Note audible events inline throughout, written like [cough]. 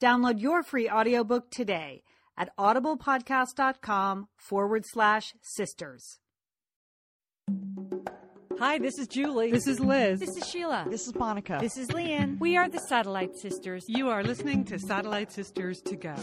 Download your free audiobook today at audiblepodcast.com forward slash sisters. Hi, this is Julie. This is Liz. This is Sheila. This is Monica. This is Lian. We are the Satellite Sisters. You are listening to Satellite Sisters to Go.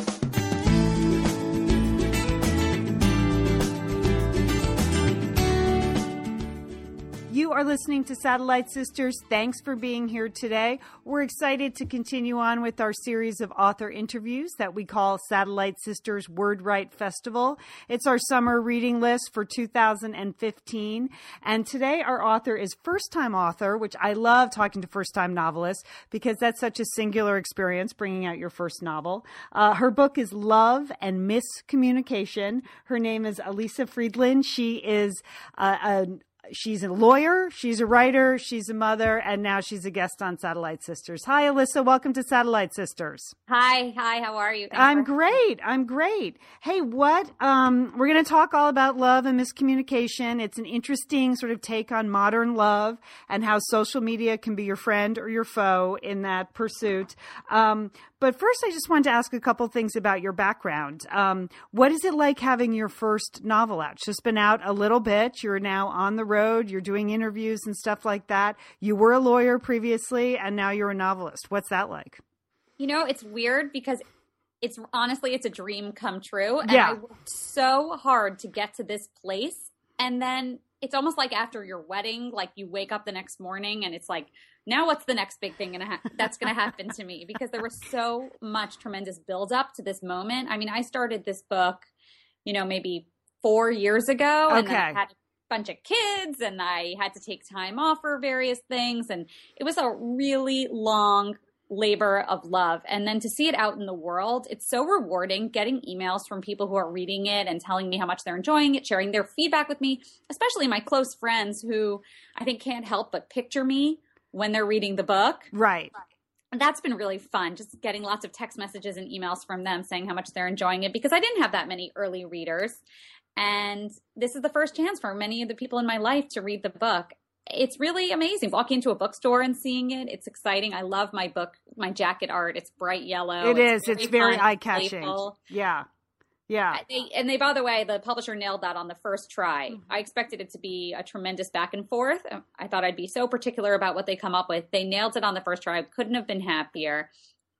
You are listening to Satellite Sisters. Thanks for being here today. We're excited to continue on with our series of author interviews that we call Satellite Sisters Word Write Festival. It's our summer reading list for 2015. And today our author is first time author, which I love talking to first time novelists because that's such a singular experience bringing out your first novel. Uh, her book is Love and Miss Communication. Her name is Elyssa Friedland. She is uh, a she's a lawyer, she's a writer, she's a mother, and now she's a guest on Satellite Sisters. Hi, Elyssa. Welcome to Satellite Sisters. Hi, hi. How are you? Thanks I'm great. I'm great. Hey, what? Um, we're going to talk all about love and miscommunication. It's an interesting sort of take on modern love and how social media can be your friend or your foe in that pursuit. Um, but first, I just wanted to ask a couple things about your background. Um, what is it like having your first novel out? It's just been out a little bit. You're now on the road. You're doing interviews and stuff like that. You were a lawyer previously, and now you're a novelist. What's that like? You know, it's weird because it's honestly it's a dream come true, and yeah. I worked so hard to get to this place, and then it's almost like after your wedding, like you wake up the next morning and it's like now what's the next big thing gonna ha- that's gonna happen to me? Because there was so much tremendous build up to this moment. I mean i started this book you know maybe four years ago okay. and I had a bunch of kids and i had to take time off for various things and it was a really long labor of love. And then to see it out in the world it's so rewarding getting emails from people who are reading it and telling me how much they're enjoying it sharing their feedback with me especially my close friends who i think can't help but picture me when they're reading the book. Right. That's been really fun, just getting lots of text messages and emails from them saying how much they're enjoying it because I didn't have that many early readers. And this is the first chance for many of the people in my life to read the book. It's really amazing walking into a bookstore and seeing it. It's exciting. I love my book, my jacket art. It's bright yellow. It it's is. Very it's very eye catching. Yeah. Yeah. They, and they, by the way, the publisher nailed that on the first try. Mm-hmm. I expected it to be a tremendous back and forth. I thought I'd be so particular about what they come up with. They nailed it on the first try. I couldn't have been happier.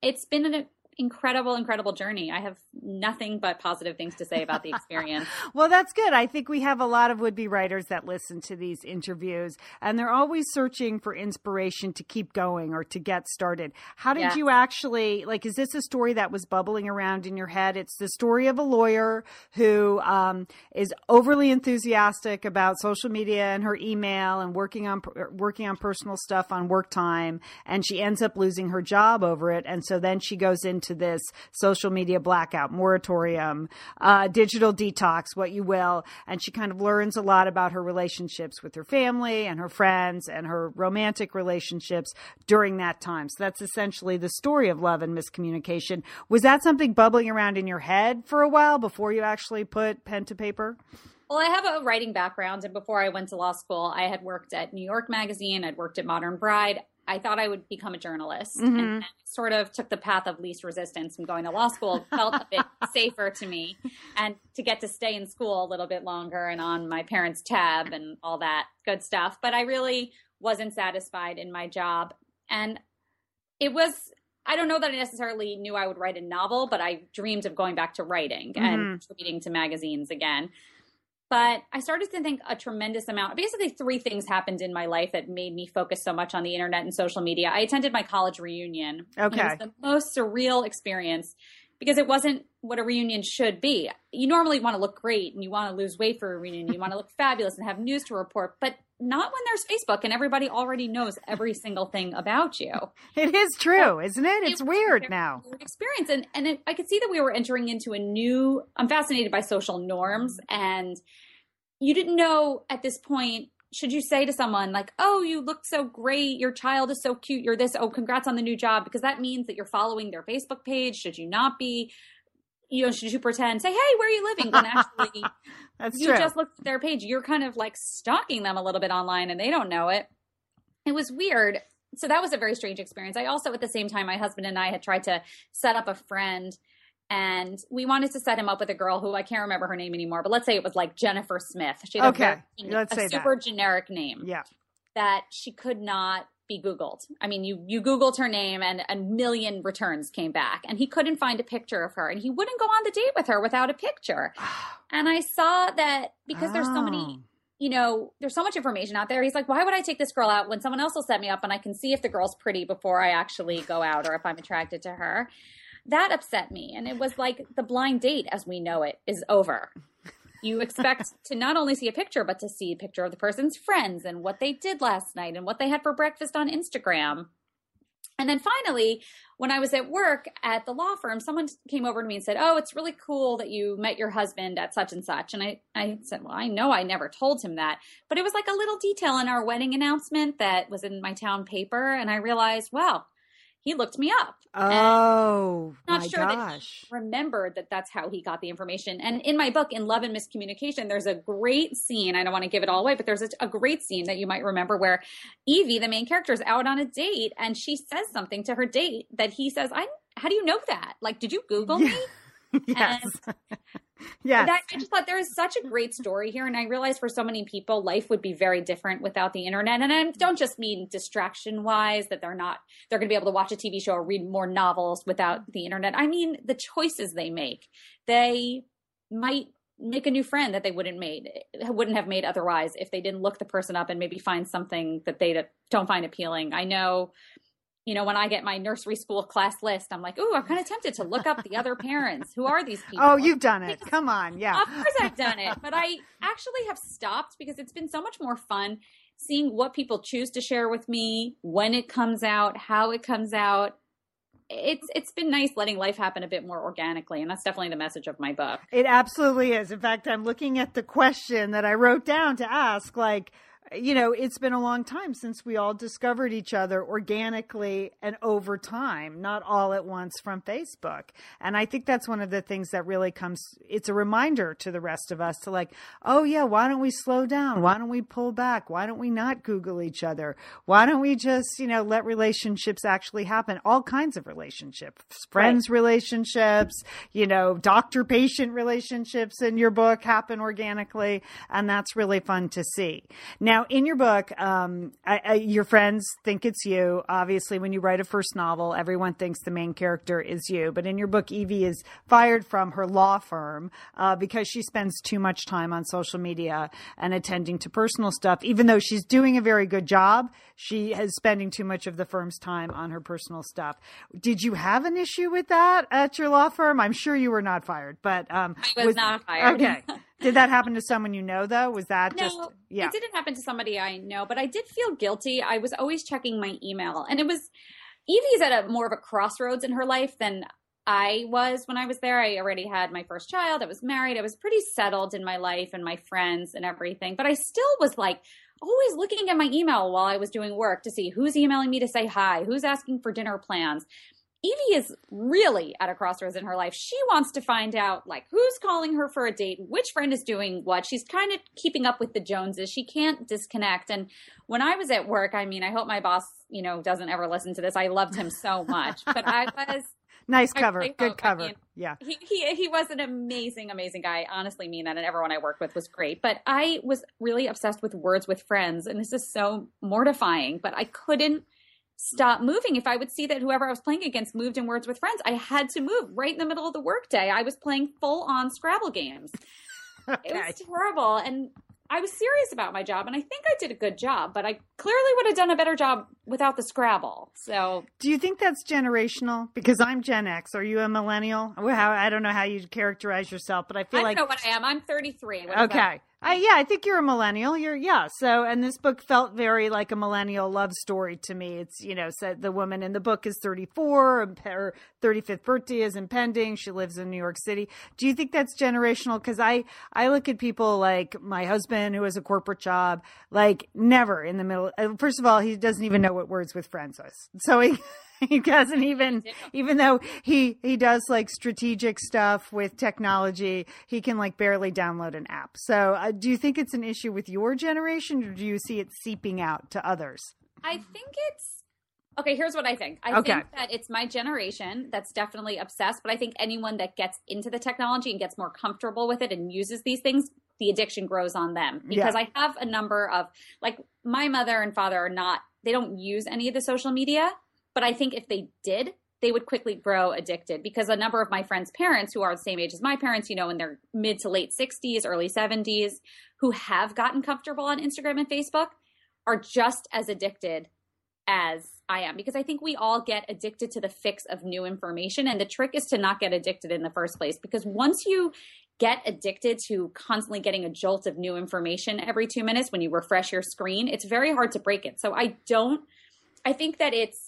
It's been an incredible, incredible journey. I have nothing but positive things to say about the [laughs] experience. well, that's good. I think we have a lot of would be writers that listen to these interviews, and they're always searching for inspiration to keep going or to get started. How did Yeah. you actually, like, is this a story that was bubbling around in your head? It's the story of a lawyer who um, is overly enthusiastic about social media and her email and working on working on personal stuff on work time, and she ends up losing her job over it. And so then she goes into this social media blackout, moratorium, uh, digital detox, what you will. And she kind of learns a lot about her relationships with her family and her friends and her romantic relationships during that time. So that's essentially the story of love and miscommunication. Was that something bubbling around in your head for a while before you actually put pen to paper? Well, I have a writing background, and before I went to law school, I had worked at New York Magazine, I'd worked at Modern Bride. I thought I would become a journalist Mhm. and sort of took the path of least resistance and going to law school felt a bit [laughs] safer to me and to get to stay in school a little bit longer and on my parents' tab and all that good stuff. But I really wasn't satisfied in my job. And it was, I don't know that I necessarily knew I would write a novel, but I dreamed of going back to writing and Mhm. contributing to magazines again. But I started to think a tremendous amount. Basically, three things happened in my life that made me focus so much on the internet and social media. I attended my college reunion. Okay. It was the most surreal experience because it wasn't what a reunion should be. You normally want to look great and you want to lose weight for a reunion. You want to look fabulous and have news to report. But not when there's Facebook and everybody already knows every single thing about you. [laughs] It is true, isn't it? It's It weird now. experience and and it, i could see that we were entering into a new i'm fascinated by social norms and you didn't know at this point should you say to someone like oh you look so great your child is so cute you're this oh congrats on the new job because that means that you're following their facebook page should you not be you know should you pretend say hey where are you living when actually [laughs] That's you true. just looked at their page you're kind of like stalking them a little bit online and they don't know it it was weird so that was a very strange experience i also at the same time my husband and i had tried to set up a friend and we wanted to set him up with a girl who i can't remember her name anymore but let's say it was like jennifer smith she had Okay, a, very, let's a say that. super generic name yeah. that she could not be googled i mean you you googled her name and a million returns came back and he couldn't find a picture of her and he wouldn't go on the date with her without a picture [sighs] and I saw that because there's so many, Oh. you know, there's so much information out there. He's like, why would I take this girl out when someone else will set me up and I can see if the girl's pretty before I actually go out or if I'm attracted to her? That upset me. And it was like the blind date as we know it is over. [laughs] You expect [laughs] to not only see a picture, but to see a picture of the person's friends and what they did last night and what they had for breakfast on Instagram. And then finally, when I was at work at the law firm, someone came over to me and said, Oh, it's really cool that you met your husband at such and such. And I, I said, Well, I know I never told him that. But it was like a little detail in our wedding announcement that was in my town paper. And I realized, wow, he looked me up. Oh Not my sure that gosh. remembered that that's how he got the information. And in my book, In Love and Miss Communication, there's a great scene. I don't want to give it all away, but there's a, a great scene that you might remember where Evie, the main character, is out on a date and she says something to her date that he says, I, how do you know that? Like, did you Google me? [laughs] yes. And [laughs] yes. that, I just thought there is such a great story here. And I realized for so many people, life would be very different without the internet. And I don't just mean distraction wise, that they're not, they're going to be able to watch a TV show or read more novels without the internet. I mean, the choices they make. They might make a new friend that they wouldn't made wouldn't have made otherwise if they didn't look the person up and maybe find something that they don't find appealing. I know you know, when I get my nursery school class list, I'm like, ooh, I'm kind of tempted to look up the other [laughs] parents. Who are these people? oh, you've done it. Come on. Yeah. Of course I've done it, but [laughs] I actually have stopped because it's been so much more fun seeing what people choose to share with me, when it comes out, how it comes out. It's it's been nice letting life happen a bit more organically, and that's definitely the message of my book. It absolutely is. In fact, I'm looking at the question that I wrote down to ask like you know, it's been a long time since we all discovered each other organically and over time, not all at once from Facebook. And I think that's one of the things that really comes, it's a reminder to the rest of us to like, oh yeah, why don't we slow down? Why don't we pull back? Why don't we not Google each other? Why don't we just, you know, let relationships actually happen? All kinds of relationships, friends relationships, you know, doctor patient relationships in your book happen organically. And that's really fun to see. Now, in your book, um, I, I, your friends think it's you. Obviously, when you write a first novel, everyone thinks the main character is you. But in your book, Evie is fired from her law firm uh, because she spends too much time on social media and attending to personal stuff. Even though she's doing a very good job, she is spending too much of the firm's time on her personal stuff. Did you have an issue with that at your law firm? I'm sure you were not fired, but um, I was, not fired. Okay. [laughs] Did that happen to someone you know though? Was that no, just yeah? it didn't happen to somebody I know, but I did feel guilty. I was always checking my email, and it was Evie's at a more of a crossroads in her life than I was when I was there. I already had my first child. I was married. I was pretty settled in my life and my friends and everything. But I still was like always looking at my email while I was doing work to see who's emailing me to say hi, who's asking for dinner plans. Evie is really at a crossroads in her life. She wants to find out like who's calling her for a date, which friend is doing what. She's kind of keeping up with the Joneses. She can't disconnect. And when I was at work, I mean, I hope my boss, you know, doesn't ever listen to this. I loved him so much, but I [laughs] was nice I cover, really good hope- I cover. mean, yeah. he, he he was an amazing amazing guy I honestly mean that and everyone i worked with was great but i was really obsessed with words with friends and this is so mortifying but i couldn't stop moving if i would see that whoever i was playing against moved in words with friends i had to move right in the middle of the workday i was playing full on scrabble games it was terrible and i was serious about my job and i think i did a good job but i clearly would have done a better job without the scrabble so Do you think that's generational? Because I'm Gen X. Are you a millennial? I don't know how you characterize yourself, but I feel like i don't like know what i am i'm 33 What okay. I, yeah, I think you're a millennial. You're yeah. So, and this book felt very like a millennial love story to me. It's you know said the woman in the book is 34, and her 35th birthday is impending. She lives in New York City. Do you think that's generational? Because I I look at people like my husband who has a corporate job, like never in the middle. uh, First of all, he doesn't even know what words with friends is. So he [laughs] he doesn't even even though he he does like strategic stuff with technology he can like barely download an app so uh, do you think it's an issue with your generation or do you see it seeping out to others I think it's okay. Here's what I think. I Okay. think that it's my generation that's definitely obsessed, but I think anyone that gets into the technology and gets more comfortable with it and uses these things, the addiction grows on them. Because Yeah. I have a number of like my mother and father are not. They don't use any of the social media, but I think if they did. They would quickly grow addicted because a number of my friends' parents, who are the same age as my parents, you know, in their mid to late 60s, early 70s, who have gotten comfortable on Instagram and Facebook, are just as addicted as I am because I think we all get addicted to the fix of new information. And the trick is to not get addicted in the first place because once you get addicted to constantly getting a jolt of new information every two minutes when you refresh your screen, it's very hard to break it. So I don't, I think that it's,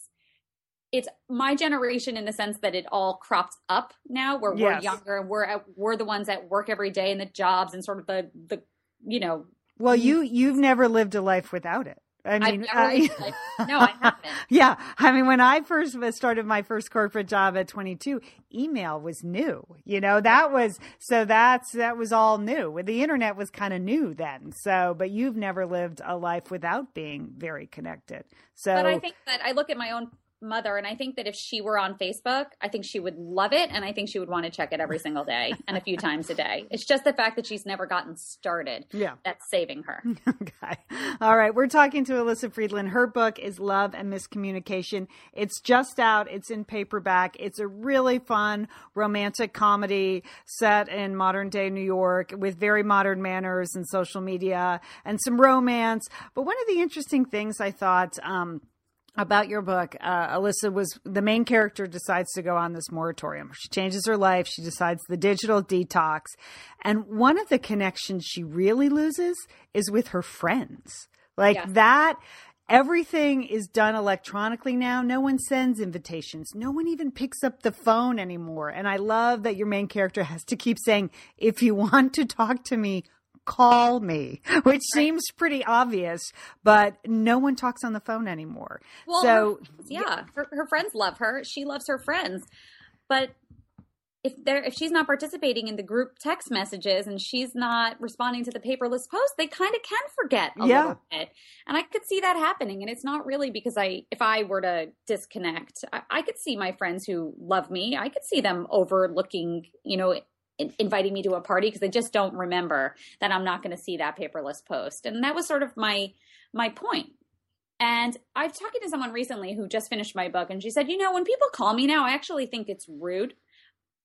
it's my generation in the sense that it all cropped up now where we're Yes. younger and we're at, we're the ones that work every day in the jobs and sort of the the you know. Well you you've never lived a life without it. I mean I- [laughs] no I haven't. Yeah. I mean when i first started my first corporate job at 22 email was new you know that was so that's that was all new. The internet was kind of new then so but you've never lived a life without being very connected. So But I think that I look at my own mother and I think that if she were on Facebook, I think she would love it and I think she would want to check it every single day and a few [laughs] times a day. It's just the fact that she's never gotten started yeah that's saving her. [laughs] okay. All right. We're talking to Elyssa Friedland. Her book is Love and Miss Communication. It's just out. It's in paperback. It's a really fun romantic comedy set in modern day New York with very modern manners and social media and some romance. But one of the interesting things I thought, um, about your book, uh, Elyssa was the main character decides to go on this moratorium. She changes her life. She decides the digital detox. And one of the connections she really loses is with her friends. Like Yes. that, everything is done electronically now. No one sends invitations. No one even picks up the phone anymore. And I love that your main character has to keep saying, if you want to talk to me, call me, which seems pretty obvious, but no one talks on the phone anymore. Well, so, her, yeah, her, her friends love her. She loves her friends. But if they're if she's not participating in the group text messages and she's not responding to the paperless post, they kind of can forget a Yeah. little bit. And I could see that happening. And it's not really because I if I were to disconnect, I, I could see my friends who love me. I could see them overlooking, you know, inviting me to a party because they just don't remember that I'm not going to see that paperless post. And that was sort of my my point. And I've talking to someone recently who just finished my book, and she said, "You know, when people call me now, I actually think it's rude.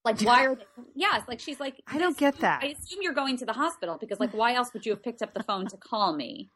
Like, why are they? [laughs] Yes, like she's like, I don't get that. I assume you're going to the hospital because, like, why else would you have picked up the phone to call me?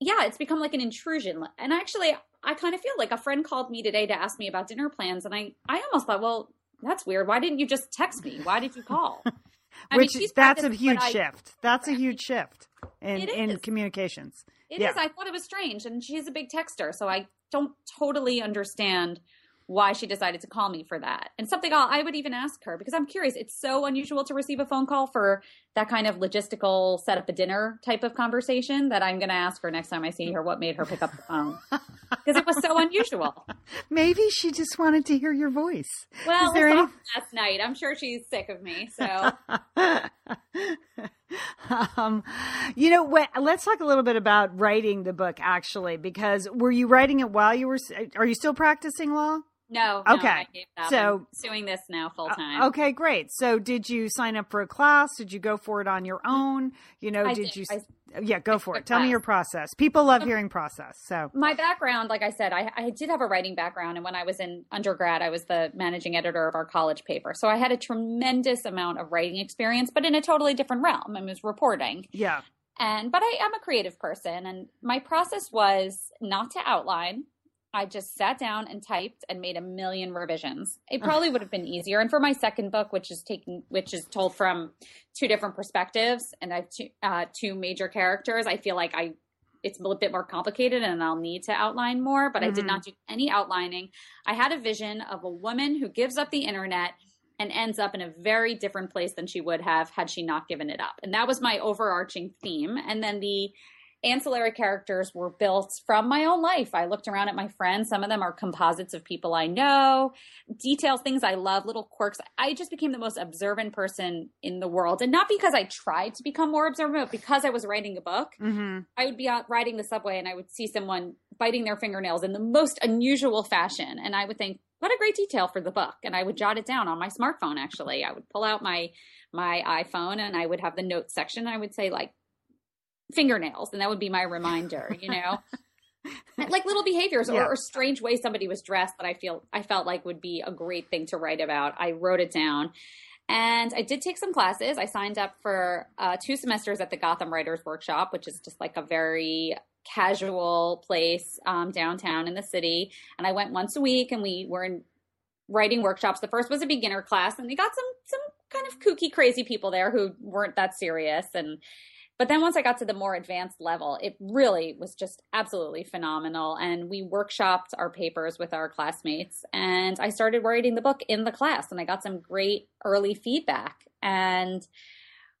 Yeah, it's become like an intrusion. And actually, I kind of feel like a friend called me today to ask me about dinner plans, and I, I almost thought, well, that's weird. Why didn't you just text me? Why did you call? [laughs] I mean, which she's that's a huge I- shift. That's a huge shift in, in communications. It is. Yeah. I thought it was strange, and she's a big texter, so I don't totally understand why she decided to call me for that. And something I'll, I would even ask her because I'm curious. It's so unusual to receive a phone call for that kind of logistical set up a dinner type of conversation that I'm going to ask her next time I see her what made her pick up the phone [laughs] because it was so unusual. Maybe she just wanted to hear your voice. Well, Is there it was any- last night. I'm sure she's sick of me. So [laughs] um, you know, what, let's talk a little bit about writing the book actually, because were you writing it while you were, are you still practicing law? No, no, Okay. I up. So- I'm doing this now full time. Uh, okay, great. So did you sign up for a class? Did you go for it on your own? You know, did, did. you? I- yeah, go for it. Tell me your process. People love hearing process. So my background, like I said, I, I did have a writing background. And when I was in undergrad, I was the managing editor of our college paper. So I had a tremendous amount of writing experience, but in a totally different realm. I was reporting. yeah, And, but I am a creative person. And my process was not to outline. I just sat down and typed and made a million revisions. It probably would have been easier. And for my second book, which is taking, which is told from two different perspectives, and I have two, uh, two major characters, I feel like I, it's a bit more complicated, and I'll need to outline more. But mm-hmm. I did not do any outlining. I had a vision of a woman who gives up the internet and ends up in a very different place than she would have had she not given it up. And that was my overarching theme. And then the ancillary characters were built from my own life. I looked around at my friends. Some of them are composites of people I know, details, things I love, little quirks. I just became the most observant person in the world. And not because I tried to become more observant, but because I was writing a book. Mm-hmm. I would be out riding the subway and I would see someone biting their fingernails in the most unusual fashion. And I would think, what a great detail for the book. And I would jot it down on my smartphone, actually. I would pull out my my iPhone and I would have the notes section. I would say like fingernails, and that would be my reminder, you know. [laughs] like little behaviors yeah. or, or, strange way somebody was dressed that I feel I felt like would be a great thing to write about. I wrote it down. And I did take some classes. I signed up for uh, two semesters at the Gotham Writers Workshop, which is just like a very casual place um, downtown in the city. And I went once a week, and we were in writing workshops. The first was a beginner class, and they got some some kind of kooky, crazy people there who weren't that serious. And but then once I got to the more advanced level, it really was just absolutely phenomenal. And we workshopped our papers with our classmates. And I started writing the book in the class, and I got some great early feedback. And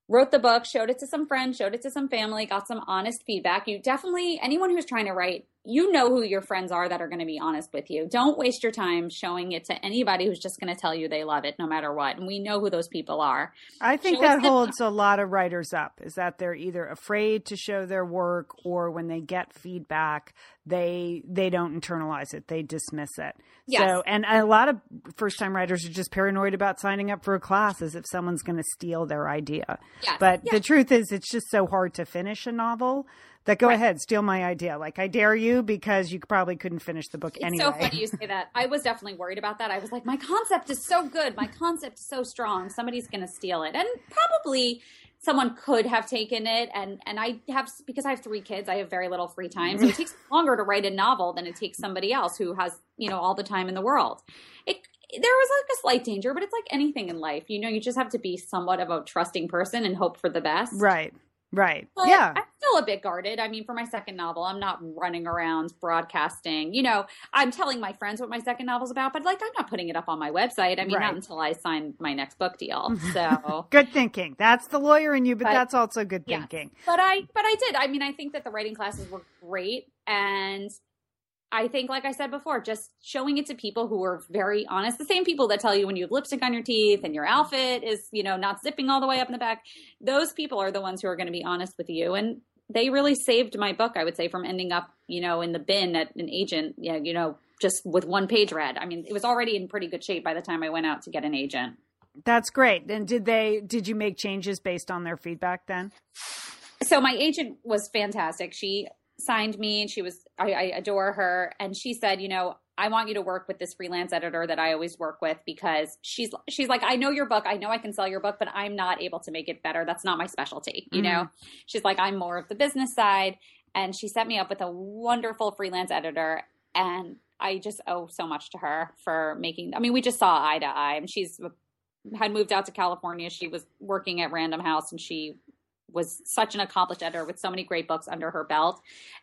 wrote the book, showed it to some friends, showed it to some family, got some honest feedback. You definitely, anyone who's trying to write, you know who your friends are that are going to be honest with you. Don't waste your time showing it to anybody who's just going to tell you they love it no matter what. And we know who those people are. I think show that holds a lot of writers up is that they're either afraid to show their work or when they get feedback, they they don't internalize it they dismiss it yes. so and a lot of first time writers are just paranoid about signing up for a class as if someone's going to steal their idea yes. but yes. the truth is it's just so hard to finish a novel that go right. ahead steal my idea like i dare you because you probably couldn't finish the book anyway. it's anyway so funny you say that i was definitely worried about that i was like my concept is so good my concept is so strong somebody's going to steal it and probably someone could have taken it and and I have because I have three kids, I have very little free time. So it takes [laughs] longer to write a novel than it takes somebody else who has, you know, all the time in the world. It there was like a slight danger, but it's like anything in life. You know, you just have to be somewhat of a trusting person and hope for the best. Right. Right. But yeah. I'm still a bit guarded. I mean, for my second novel, I'm not running around broadcasting. You know, I'm telling my friends what my second novel's about, but like I'm not putting it up on my website. I mean, right. not until I sign my next book deal. [laughs] So good thinking. That's the lawyer in you, but, but that's also good thinking. But I but I did. I mean, I think that the writing classes were great and I think, like I said before, just showing it to people who are very honest, the same people that tell you when you have lipstick on your teeth and your outfit is, you know, not zipping all the way up in the back. Those people are the ones who are going to be honest with you. And they really saved my book, I would say, from ending up, you know, in the bin at an agent, yeah, you know, just with one page read. I mean, it was already in pretty good shape by the time I went out to get an agent. That's great. And did they, did you make changes based on their feedback then? So my agent was fantastic. She signed me and she was I, I, adore her. And she said you know i want you to work with this freelance editor that i always work with because she's she's like i know your book. I know i can sell your book but i'm not able to make it better. That's not my specialty you mm-hmm. know she's like i'm more of the business side. And she set me up with a wonderful freelance editor. And i just owe so much to her for making i mean we just saw eye to eye. And she's had moved out to california. She was working at random house and she was such an accomplished editor with so many great books under her belt.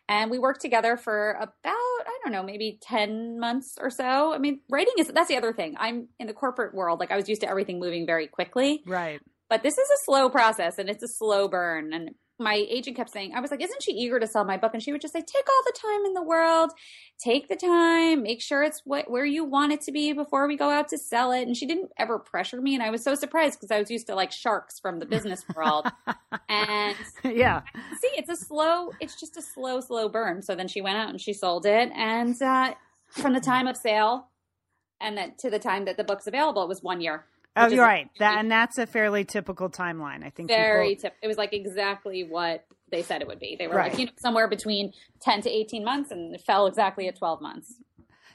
And we worked together for about, I don't know, maybe 10 months or so. I mean, writing is, that's the other thing. I'm in the corporate world. Like I was used to everything moving very quickly. Right. But this is a slow process and it's a slow burn. And my agent kept saying, I was like, isn't she eager to sell my book? And she would just say, take all the time in the world, take the time, make sure it's what, where you want it to be before we go out to sell it. And she didn't ever pressure me. And I was so surprised because I was used to like sharks from the business world. [laughs] and yeah, see, it's a slow, it's just a slow, slow burn. So then she went out and she sold it. And uh, from the time of sale and then to the time that the book's available, it was one year. Oh, you're right. That and that's a fairly typical timeline. I think very people... tip. It was like exactly what they said it would be. They were right. like you know somewhere between ten to eighteen months, and it fell exactly at twelve months.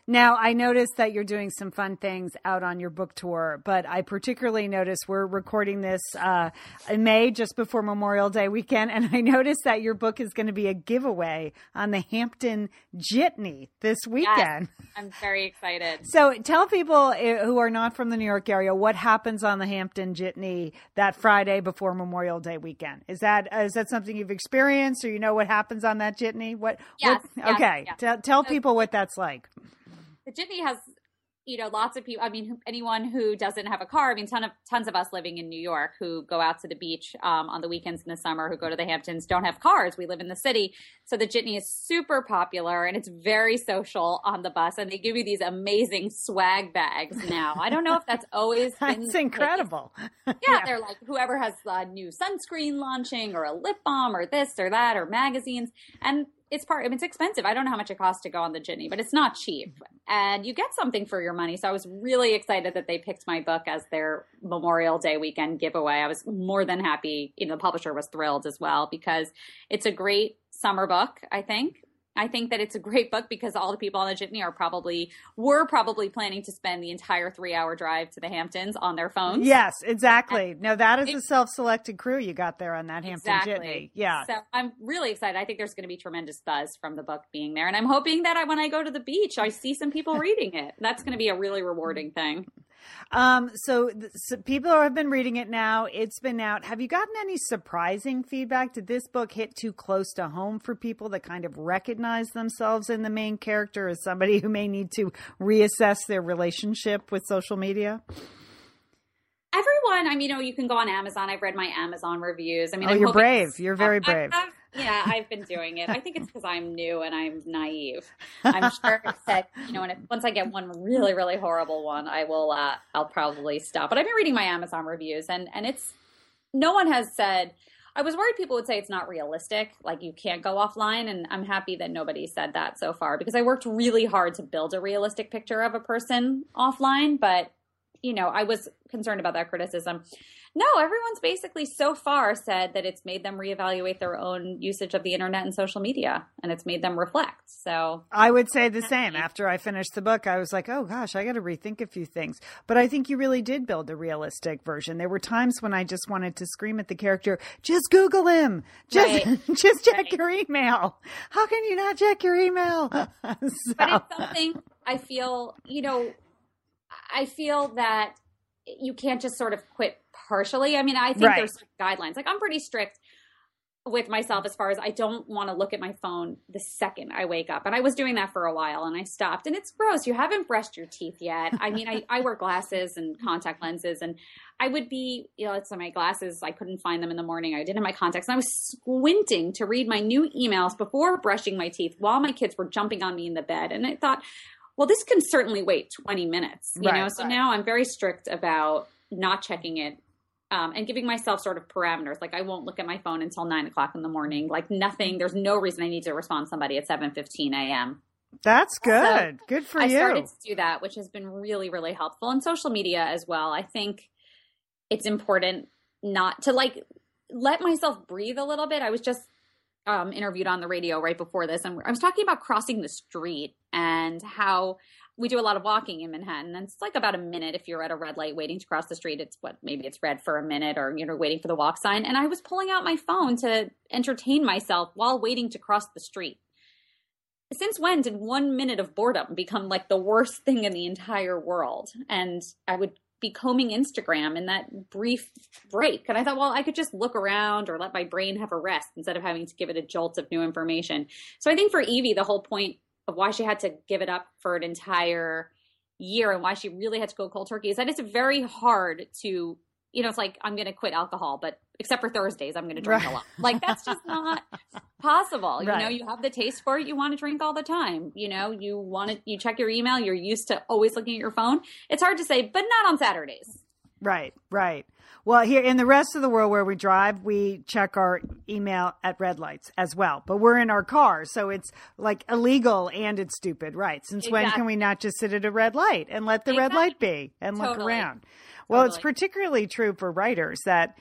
Now, I noticed that you're doing some fun things out on your book tour, but I particularly noticed we're recording this uh, in May, just before Memorial Day weekend, and [laughs] I noticed that your book is going to be a giveaway on the Hampton Jitney this weekend. Yes, I'm very excited. [laughs] So, tell people eh, who are not from the New York area what happens on the Hampton Jitney that Friday before Memorial Day weekend. Is that uh, is that something you've experienced, or you know what happens on that Jitney? What? Yes, what, yes, okay, yes. tell tell people what that's like. The jitney has you know lots of people i mean anyone who doesn't have a car i mean ton of tons of us living in new york who go out to the beach um, on the weekends in the summer who go to the hamptons don't have cars we live in the city so the jitney is super popular and it's very social on the bus and they give you these amazing swag bags now i don't know if that's always [laughs] been That's incredible. [laughs] yeah, they're like whoever has a new sunscreen launching or a lip balm or this or that or magazines. And it's part, I mean, it's expensive. I don't know how much it costs to go on the Jitney, but it's not cheap. Mm-hmm. And you get something for your money. So I was really excited that they picked my book as their Memorial Day weekend giveaway. I was more than happy. You know, the publisher was thrilled as well because it's a great summer book, I think. I think that it's a great book because all the people on the Jitney are probably were probably planning to spend the entire three hour drive to the Hamptons on their phones. Yes, exactly. No, that is a self-selected crew you got there on that Hampton Exactly. Jitney. Yeah. So I'm really excited. I think there's going to be tremendous buzz from the book being there. And I'm hoping that I, when I go to the beach, I see some people [laughs] reading it. That's going to be a really rewarding thing. Um, so, th- so people have been reading it now. It's been out. Have you gotten any surprising feedback? Did this book hit too close to home for people that kind of recognize themselves in the main character as somebody who may need to reassess their relationship with social media? Everyone, I mean, you know, you can go on Amazon. I've read my Amazon reviews. I mean, Oh, I'm you're hoping- brave. You're very I- I- brave. Yeah, I've been doing it. I think it's because I'm new and I'm naive. I'm sure that you know, and if, once I get one really, really horrible one, I will. Uh, I'll probably stop. But I've been reading my Amazon reviews, and and it's no one has said. I was worried people would say it's not realistic, like you can't go offline, and I'm happy that nobody said that so far because I worked really hard to build a realistic picture of a person offline, but you know, I was concerned about that criticism. No, everyone's basically so far said that it's made them reevaluate their own usage of the internet and social media, and it's made them reflect. So, I would say the same. After I finished the book, I was like, oh gosh, I got to rethink a few things. But I think you really did build a realistic version. There were times when I just wanted to scream at the character, just Google him. Just, Right. [laughs] just check Right. your email. How can you not check your email? So- [laughs] but it's something I feel, you know, I feel that you can't just sort of quit partially. I mean, I think Right. there's guidelines. Like I'm pretty strict with myself as far as I don't want to look at my phone the second I wake up. And I was doing that for a while and I stopped. And it's gross. You haven't brushed your teeth yet. I mean, I, [laughs] I wear glasses and contact lenses and I would be, you know, it's my glasses. I couldn't find them in the morning. I didn't have my contacts and I was squinting to read my new emails before brushing my teeth while my kids were jumping on me in the bed. And I thought, well, this can certainly wait 20 minutes, you Right, know? So right. now I'm very strict about not checking it um, and giving myself sort of parameters. Like I won't look at my phone until nine o'clock in the morning. Like nothing. There's no reason I need to respond to somebody at seven fifteen a.m. That's good. good for I you. I started to do that, which has been really, really helpful. And social media as well. I think it's important not to like let myself breathe a little bit. I was just um, interviewed on the radio right before this, and I was talking about crossing the street and how we do a lot of walking in Manhattan, and it's like about a minute if you're at a red light waiting to cross the street. It's what maybe it's red for a minute, or you know, waiting for the walk sign. And I was pulling out my phone to entertain myself while waiting to cross the street. Since when did one minute of boredom become like the worst thing in the entire world? And I would be combing Instagram in that brief break. And I thought, well, I could just look around or let my brain have a rest instead of having to give it a jolt of new information. So I think for Evie, the whole point of why she had to give it up for an entire year and why she really had to go cold turkey is that it's very hard to, you know, it's like I'm going to quit alcohol, but except for Thursdays, I'm going to drink Right. a lot. Like that's just not [laughs] possible. You know, you have the taste for it. You want to drink all the time. You know, you want to, you check your email. You're used to always looking at your phone. It's hard to say, but not on Saturdays. Right, right. Well, here in the rest of the world where we drive, we check our email at red lights as well. But we're in our car, so it's like illegal and it's stupid, right? Since when can we not just sit at a red light and let the red light be and look around? Well, it's particularly true for writers that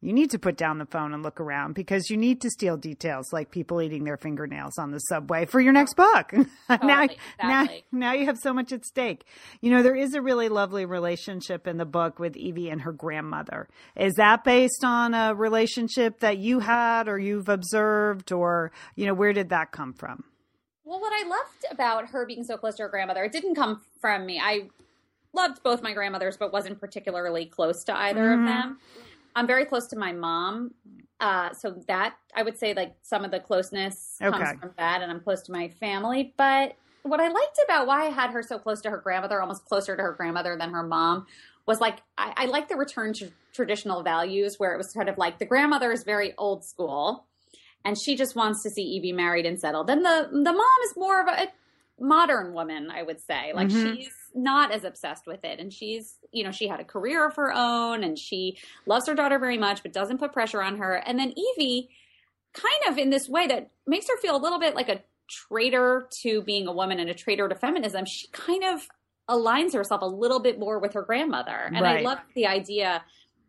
you need to put down the phone and look around because you need to steal details like people eating their fingernails on the subway for your next book. [laughs] Totally, now, exactly. now, now you have so much at stake. You know, there is a really lovely relationship in the book with Evie and her grandmother. Is that based on a relationship that you had or you've observed or, you know, where did that come from? Well, what I loved about her being so close to her grandmother, it didn't come from me. I loved both my grandmothers, but wasn't particularly close to either Mhm. of them. I'm very close to my mom. Uh, so that I would say like some of the closeness Okay. comes from that, and I'm close to my family. But what I liked about why I had her so close to her grandmother, almost closer to her grandmother than her mom, was like I, I like the return to traditional values where it was sort of like the grandmother is very old school, and she just wants to see Evie married and settled. And the the mom is more of a, modern woman, I would say. Like Mhm. she's not as obsessed with it, and she's you know she had a career of her own, and she loves her daughter very much, but doesn't put pressure on her. And then Evie, kind of in this way that makes her feel a little bit like a traitor to being a woman and a traitor to feminism. She kind of aligns herself a little bit more with her grandmother, and Right. I love the idea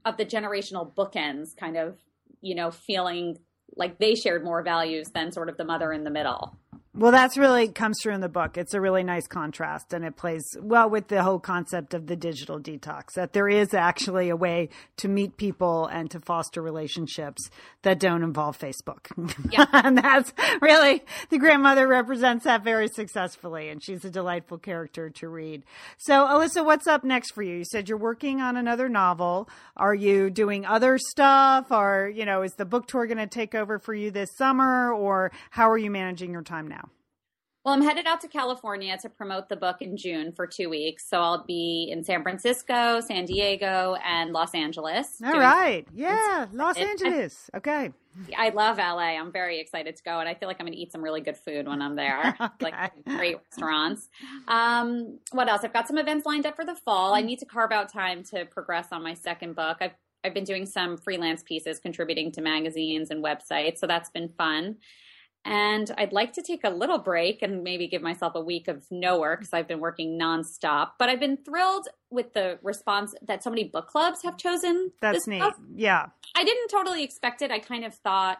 of the generational bookends, kind of you know feeling like they shared more values than sort of the mother in the middle. Well, that's really comes through in the book. It's a really nice contrast, and it plays well with the whole concept of the digital detox. That there is actually a way to meet people and to foster relationships that don't involve Facebook. Yeah. [laughs] and that's really the grandmother represents that very successfully, and she's a delightful character to read. So, Elyssa, what's up next for you? You said you're working on another novel. Are you doing other stuff, or you know, is the book tour going to take over for you this summer, or how are you managing your time now? Well, I'm headed out to California to promote the book in June for two weeks. So I'll be in San Francisco, San Diego, and Los Angeles. All right. Yeah. Los it- Angeles. [laughs] Okay. I love LA. I'm very excited to go, and I feel like I'm going to eat some really good food when I'm there, [laughs] like great restaurants. Um, what else? I've got some events lined up for the fall. I need to carve out time to progress on my second book. I've I've been doing some freelance pieces, contributing to magazines and websites, so that's been fun. And I'd like to take a little break and maybe give myself a week of no work because I've been working nonstop. But I've been thrilled with the response that so many book clubs have chosen. That's this neat. book. Yeah. I didn't totally expect it. I kind of thought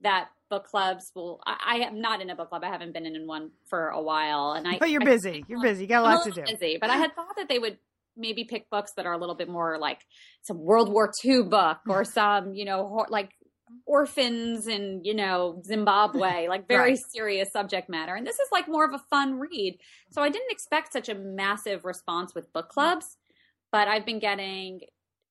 that book clubs will. I, I am not in a book club. I haven't been in one for a while, and I. [laughs] But you're I- busy. You're busy. You got a lot to do. Busy, but I had thought that they would maybe pick books that are a little bit more like some World War II book or [laughs] some, you know, like orphans in you know Zimbabwe, [laughs] like very Right. serious subject matter. And this is like more of a fun read. So I didn't expect such a massive response with book mm-hmm. clubs, but I've been getting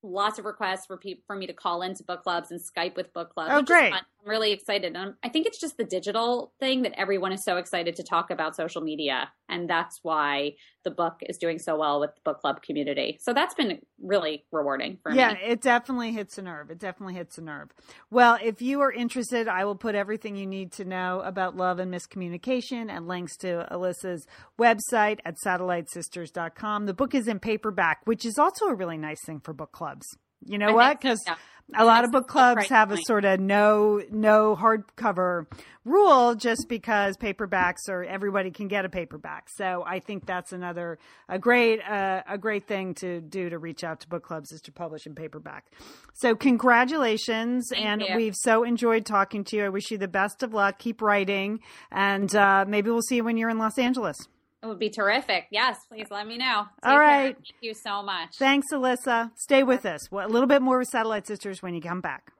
lots of requests for people for me to call into book clubs and Skype with book clubs. Oh, great. I'm really excited. And I think it's just the digital thing that everyone is so excited to talk about social media. And that's why the book is doing so well with the book club community. So that's been really rewarding for Yeah, me. Yeah, it definitely hits a nerve. It definitely hits a nerve. Well, if you are interested, I will put everything you need to know about love and miscommunication and links to Elyssa's website at satellitesisters.com. The book is in paperback, which is also a really nice thing for book clubs. You know I what? Because yeah. A lot of book clubs have a sort of no no hardcover rule just because paperbacks or everybody can get a paperback. So I think that's another a great uh, a great thing to do to reach out to book clubs is to publish in paperback. So congratulations, Thank and you. we've so enjoyed talking to you. I wish you the best of luck. Keep writing, and uh, maybe we'll see you when you're in Los Angeles. It would be terrific. Yes, please let me know. All Take care. Thank you so much. Thanks, Elyssa. Stay with us. Well, a little bit more with Satellite Sisters when you come back.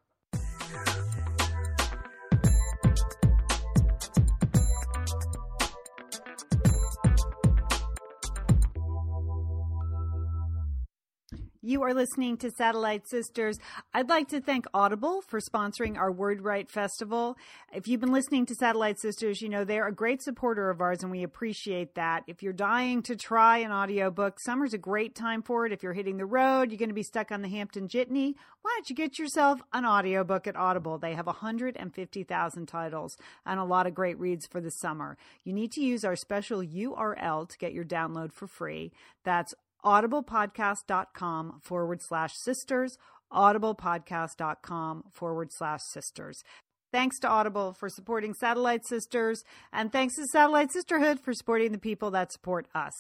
You are listening to Satellite Sisters. I'd like to thank Audible for sponsoring our Word Write Festival. If you've been listening to Satellite Sisters, you know they're a great supporter of ours and we appreciate that. If you're dying to try an audiobook, summer's a great time for it. If you're hitting the road, you're going to be stuck on the Hampton Jitney, why don't you get yourself an audiobook at Audible? They have 150,000 titles and a lot of great reads for the summer. You need to use our special URL to get your download for free. That's audiblepodcast.com forward slash sisters, audiblepodcast.com forward slash sisters. Thanks to Audible for supporting Satellite Sisters, and thanks to Satellite Sisterhood for supporting the people that support us.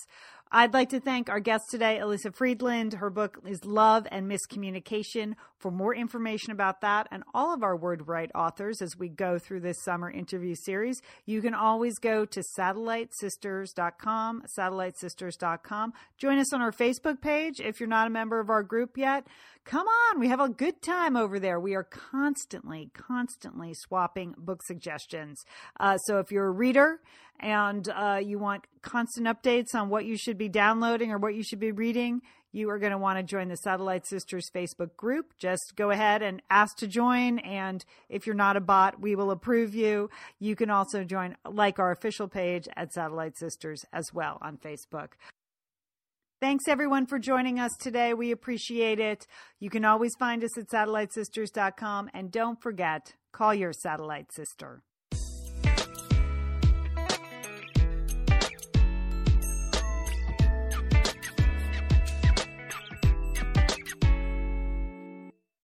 I'd like to thank our guest today, Elyssa Friedland. Her book is Love and Miss Communication. For more information about that and all of our Word Write authors as we go through this summer interview series, you can always go to satellitesisters.com, satellitesisters.com. Join us on our Facebook page if you're not a member of our group yet. Come on, we have a good time over there. We are constantly, constantly swapping book suggestions. Uh, so if you're a reader and uh, you want constant updates on what you should be downloading or what you should be reading, you are going to want to join the Satellite Sisters Facebook group. Just go ahead and ask to join. And if you're not a bot, we will approve you. You can also join, like our official page at Satellite Sisters as well on Facebook. Thanks everyone for joining us today. We appreciate it. You can always find us at satellitesisters.com and don't forget, call your satellite sister.